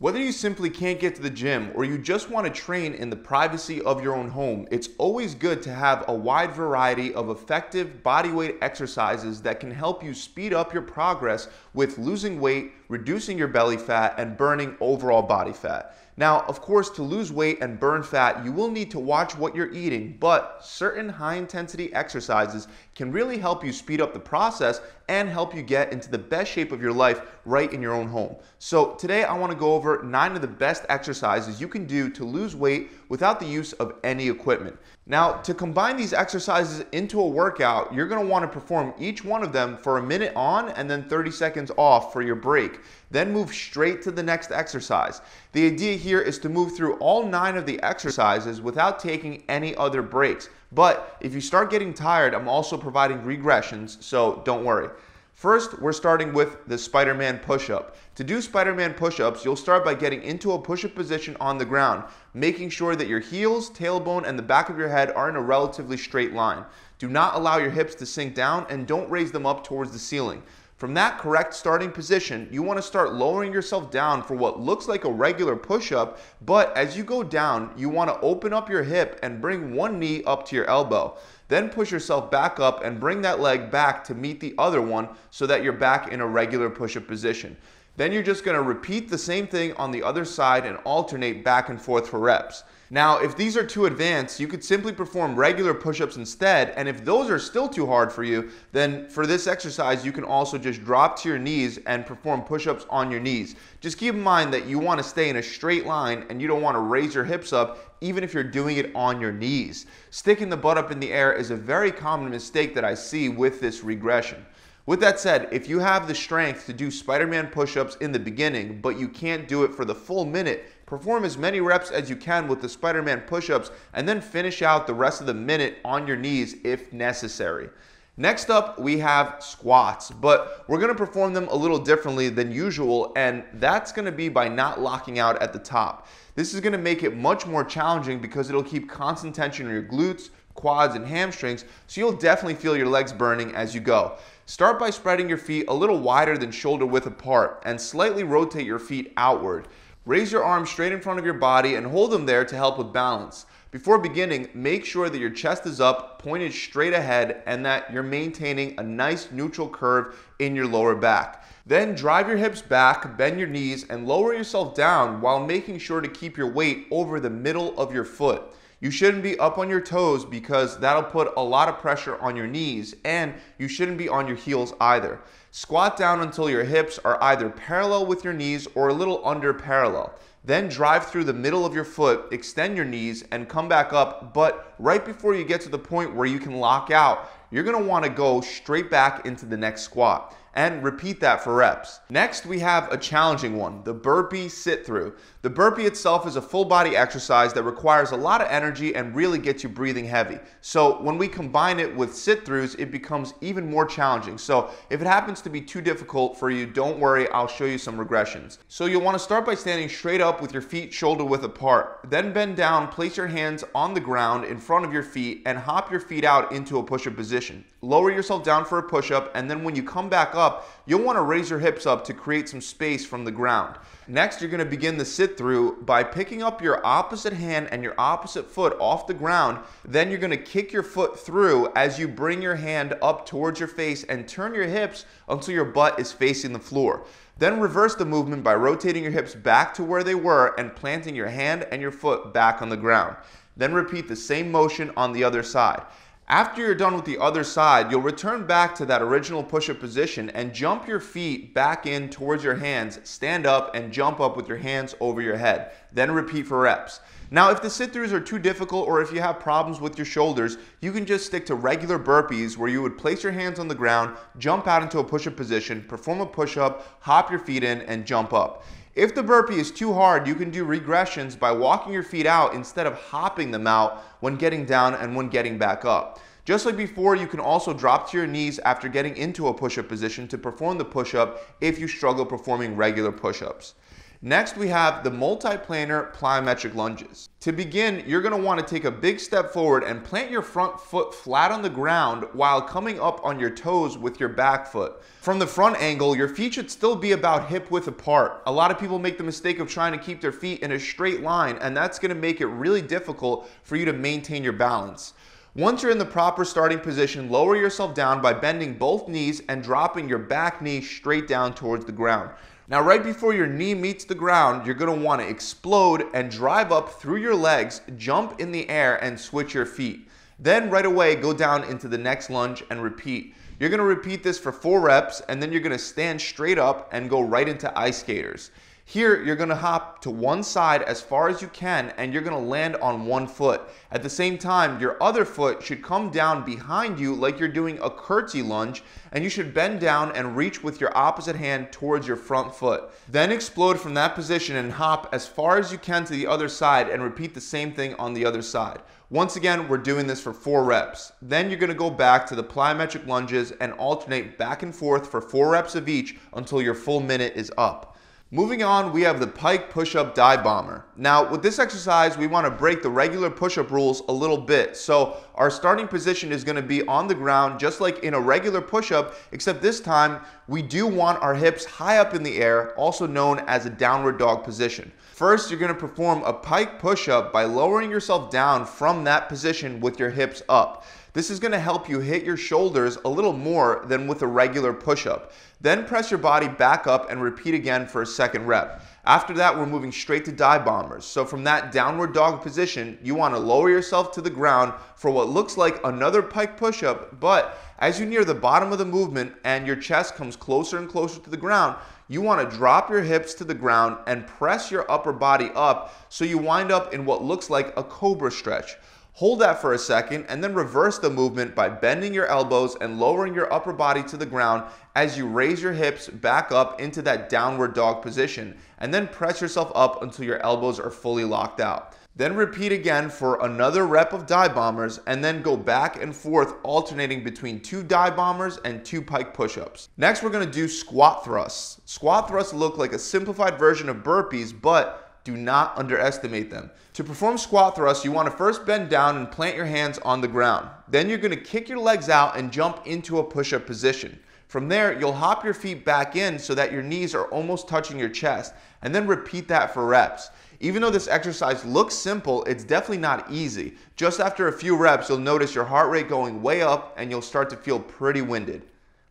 Whether you simply can't get to the gym or you just want to train in the privacy of your own home, it's always good to have a wide variety of effective bodyweight exercises that can help you speed up your progress with losing weight, reducing your belly fat, and burning overall body fat. Now, of course, to lose weight and burn fat, you will need to watch what you're eating, but certain high intensity exercises can really help you speed up the process and help you get into the best shape of your life right in your own home. So, today I want to go over nine of the best exercises you can do to lose weight without the use of any equipment. Now, to combine these exercises into a workout, you're going to want to perform each one of them for a minute on and then 30 seconds off for your break. Then move straight to the next exercise. The idea here is to move through all nine of the exercises without taking any other breaks. But if you start getting tired, I'm also providing regressions, so don't worry. First, we're starting with the Spider-Man push-up. To do Spider-Man push-ups, you'll start by getting into a push-up position on the ground, making sure that your heels, tailbone, and the back of your head are in a relatively straight line. Do not allow your hips to sink down and don't raise them up towards the ceiling. From that correct starting position, you want to start lowering yourself down for what looks like a regular push-up, but as you go down, you want to open up your hip and bring one knee up to your elbow. Then push yourself back up and bring that leg back to meet the other one so that you're back in a regular push-up position. Then you're just gonna repeat the same thing on the other side and alternate back and forth for reps. Now, if these are too advanced, you could simply perform regular push-ups instead, and if those are still too hard for you, then for this exercise, you can also just drop to your knees and perform push-ups on your knees. Just keep in mind that you wanna stay in a straight line and you don't wanna raise your hips up even if you're doing it on your knees. Sticking the butt up in the air is a very common mistake that I see with this regression. With that said, if you have the strength to do Spider-Man push-ups in the beginning, but you can't do it for the full minute, perform as many reps as you can with the Spider-Man push-ups and then finish out the rest of the minute on your knees if necessary. Next up, we have squats, but we're gonna perform them a little differently than usual, and that's gonna be by not locking out at the top. This is gonna make it much more challenging because it'll keep constant tension in your glutes, quads, and hamstrings, so you'll definitely feel your legs burning as you go. Start by spreading your feet a little wider than shoulder width apart and slightly rotate your feet outward. Raise your arms straight in front of your body and hold them there to help with balance. Before beginning, make sure that your chest is up, pointed straight ahead, and that you're maintaining a nice neutral curve in your lower back. Then drive your hips back, bend your knees, and lower yourself down while making sure to keep your weight over the middle of your foot. You shouldn't be up on your toes because that'll put a lot of pressure on your knees and you shouldn't be on your heels either. Squat down until your hips are either parallel with your knees or a little under parallel. Then drive through the middle of your foot, extend your knees, and come back up. But right before you get to the point where you can lock out, you're gonna wanna go straight back into the next squat and repeat that for reps. Next, we have a challenging one, the burpee sit through. The burpee itself is a full body exercise that requires a lot of energy and really gets you breathing heavy. So when we combine it with sit throughs, it becomes even more challenging. So if it happens to be too difficult for you, don't worry, I'll show you some regressions. So you'll wanna start by standing straight up with your feet shoulder width apart. Then bend down, place your hands on the ground in front of your feet and hop your feet out into a push-up position. Lower yourself down for a push-up and then when you come back up, you'll wanna raise your hips up to create some space from the ground. Next, you're gonna begin the sit through by picking up your opposite hand and your opposite foot off the ground. Then you're gonna kick your foot through as you bring your hand up towards your face and turn your hips until your butt is facing the floor. Then reverse the movement by rotating your hips back to where they were and planting your hand and your foot back on the ground. Then repeat the same motion on the other side. After you're done with the other side, you'll return back to that original push-up position and jump your feet back in towards your hands, stand up and jump up with your hands over your head. Then repeat for reps. Now, if the sit-throughs are too difficult or if you have problems with your shoulders, you can just stick to regular burpees where you would place your hands on the ground, jump out into a push-up position, perform a push-up, hop your feet in, and jump up. If the burpee is too hard, you can do regressions by walking your feet out instead of hopping them out when getting down and when getting back up. Just like before, you can also drop to your knees after getting into a push-up position to perform the push-up if you struggle performing regular push-ups. Next, we have the multi-planar plyometric lunges. To begin, you're gonna to take a big step forward and plant your front foot flat on the ground while coming up on your toes with your back foot. From the front angle, your feet should still be about hip width apart. A lot of people make the mistake of trying to keep their feet in a straight line, and that's gonna make it really difficult for you to maintain your balance. Once you're in the proper starting position, lower yourself down by bending both knees and dropping your back knee straight down towards the ground. Now, right before your knee meets the ground, you're gonna wanna explode and drive up through your legs, jump in the air, and switch your feet. Then right away, go down into the next lunge and repeat. You're gonna repeat this for four reps, and then you're gonna stand straight up and go right into ice skaters. Here, you're gonna hop to one side as far as you can and you're gonna land on one foot. At the same time, your other foot should come down behind you like you're doing a curtsy lunge and you should bend down and reach with your opposite hand towards your front foot. Then explode from that position and hop as far as you can to the other side and repeat the same thing on the other side. Once again, we're doing this for four reps. Then you're gonna go back to the plyometric lunges and alternate back and forth for four reps of each until your full minute is up. Moving on, we have the pike push-up dive bomber. Now, with this exercise, we want to break the regular push-up rules a little bit. So our starting position is going to be on the ground, just like in a regular push-up, except this time, we do want our hips high up in the air, also known as a downward dog position. First, you're to perform a pike push-up by lowering yourself down from that position with your hips up. This is to help you hit your shoulders a little more than with a regular push-up. Then press your body back up and repeat again for a second rep. After that, we're moving straight to dive bombers. So from that downward dog position, you want to lower yourself to the ground for what looks like another pike push-up, but as you near the bottom of the movement and your chest comes closer and closer to the ground, you want to drop your hips to the ground and press your upper body up so you wind up in what looks like a cobra stretch. Hold that for a second and then reverse the movement by bending your elbows and lowering your upper body to the ground as you raise your hips back up into that downward dog position and then press yourself up until your elbows are fully locked out. Then repeat again for another rep of dive bombers and then go back and forth alternating between two dive bombers and two pike push-ups. Next, we're gonna do squat thrusts. Squat thrusts look like a simplified version of burpees, but do not underestimate them. To perform squat thrusts, you want to first bend down and plant your hands on the ground. Then you're to kick your legs out and jump into a push-up position. From there, you'll hop your feet back in so that your knees are almost touching your chest, and then repeat that for reps. Even though this exercise looks simple, it's definitely not easy. Just after a few reps, you'll notice your heart rate going way up and you'll start to feel pretty winded.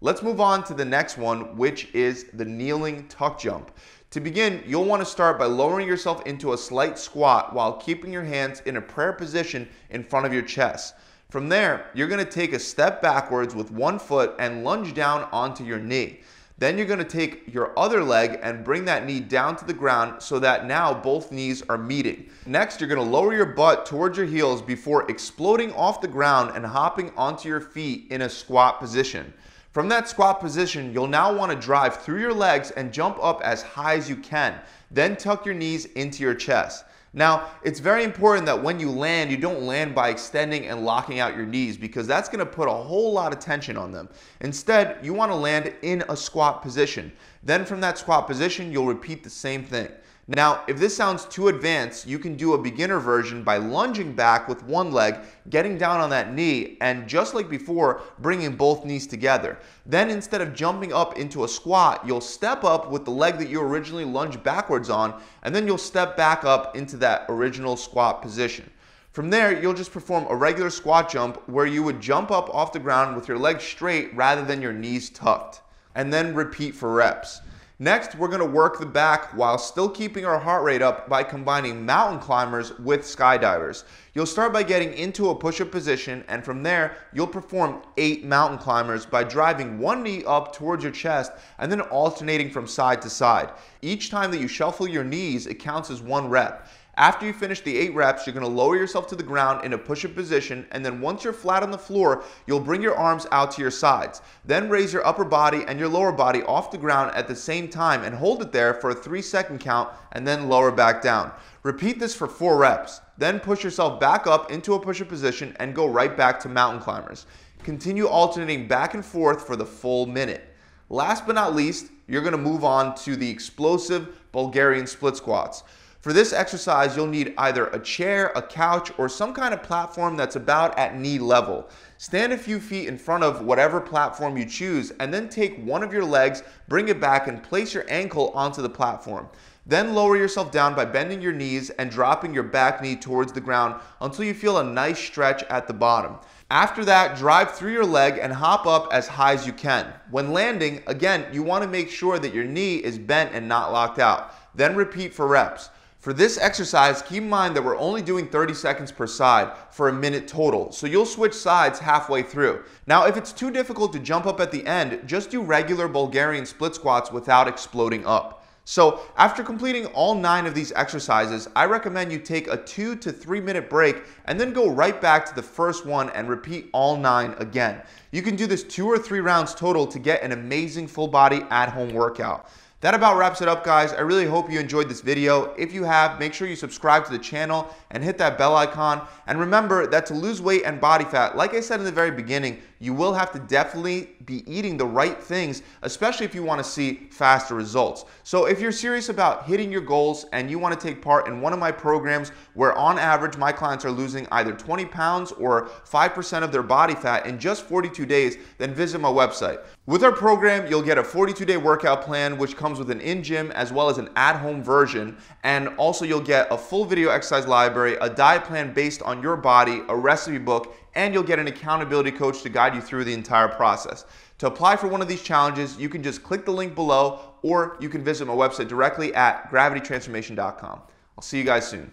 Let's move on to the next one, which is the kneeling tuck jump. To begin, you'll want to start by lowering yourself into a slight squat while keeping your hands in a prayer position in front of your chest. From there, you're to take a step backwards with one foot and lunge down onto your knee. Then you're to take your other leg and bring that knee down to the ground so that now both knees are meeting. Next, you're to lower your butt towards your heels before exploding off the ground and hopping onto your feet in a squat position. From that squat position, you'll now want to drive through your legs and jump up as high as you can. Then tuck your knees into your chest. Now, it's very important that when you land, you don't land by extending and locking out your knees because that's going to put a whole lot of tension on them. Instead, you want to land in a squat position. Then from that squat position, you'll repeat the same thing. Now, if this sounds too advanced, you can do a beginner version by lunging back with one leg, getting down on that knee, and just like before, bringing both knees together. Then instead of jumping up into a squat, you'll step up with the leg that you originally lunged backwards on, and then you'll step back up into that original squat position. From there, you'll just perform a regular squat jump where you would jump up off the ground with your legs straight rather than your knees tucked. And then repeat for reps. Next, we're gonna work the back while still keeping our heart rate up by combining mountain climbers with skydivers. You'll start by getting into a push-up position and from there, you'll perform eight mountain climbers by driving one knee up towards your chest and then alternating from side to side. Each time that you shuffle your knees, it counts as one rep. After you finish the eight reps, you're gonna lower yourself to the ground in a push-up position, and then once you're flat on the floor, you'll bring your arms out to your sides. Then raise your upper body and your lower body off the ground at the same time and hold it there for a three second count, and then lower back down. Repeat this for four reps. Then push yourself back up into a push-up position and go right back to mountain climbers. Continue alternating back and forth for the full minute. Last but not least, you're gonna move on to the explosive Bulgarian split squats. For this exercise, you'll need either a chair, a couch, or some kind of platform that's about at knee level. Stand a few feet in front of whatever platform you choose and then take one of your legs, bring it back and place your ankle onto the platform. Then lower yourself down by bending your knees and dropping your back knee towards the ground until you feel a nice stretch at the bottom. After that, drive through your leg and hop up as high as you can. When landing, again, you want to make sure that your knee is bent and not locked out. Then repeat for reps. For this exercise, keep in mind that we're only doing 30 seconds per side for a minute total, so you'll switch sides halfway through. Now, if it's too difficult to jump up at the end, just do regular Bulgarian split squats without exploding up. So after completing all nine of these exercises, I recommend you take a two to three minute break and then go right back to the first one and repeat all nine again. You can do this two or three rounds total to get an amazing full body at home workout. That about wraps it up, guys. I really hope you enjoyed this video. If you have, make sure you subscribe to the channel and hit that bell icon. And remember that to lose weight and body fat, like I said in the very beginning, you will have to definitely be eating the right things, especially if you want to see faster results. So if you're serious about hitting your goals and you want to take part in one of my programs where on average my clients are losing either 20 pounds or 5% of their body fat in just 42 days, then visit my website. With our program, you'll get a 42-day workout plan which comes with an in-gym as well as an at-home version and also you'll get a full video exercise library, a diet plan based on your body, a recipe book, and you'll get an accountability coach to guide you through the entire process. To apply for one of these challenges, you can just click the link below or you can visit my website directly at gravitytransformation.com. I'll see you guys soon.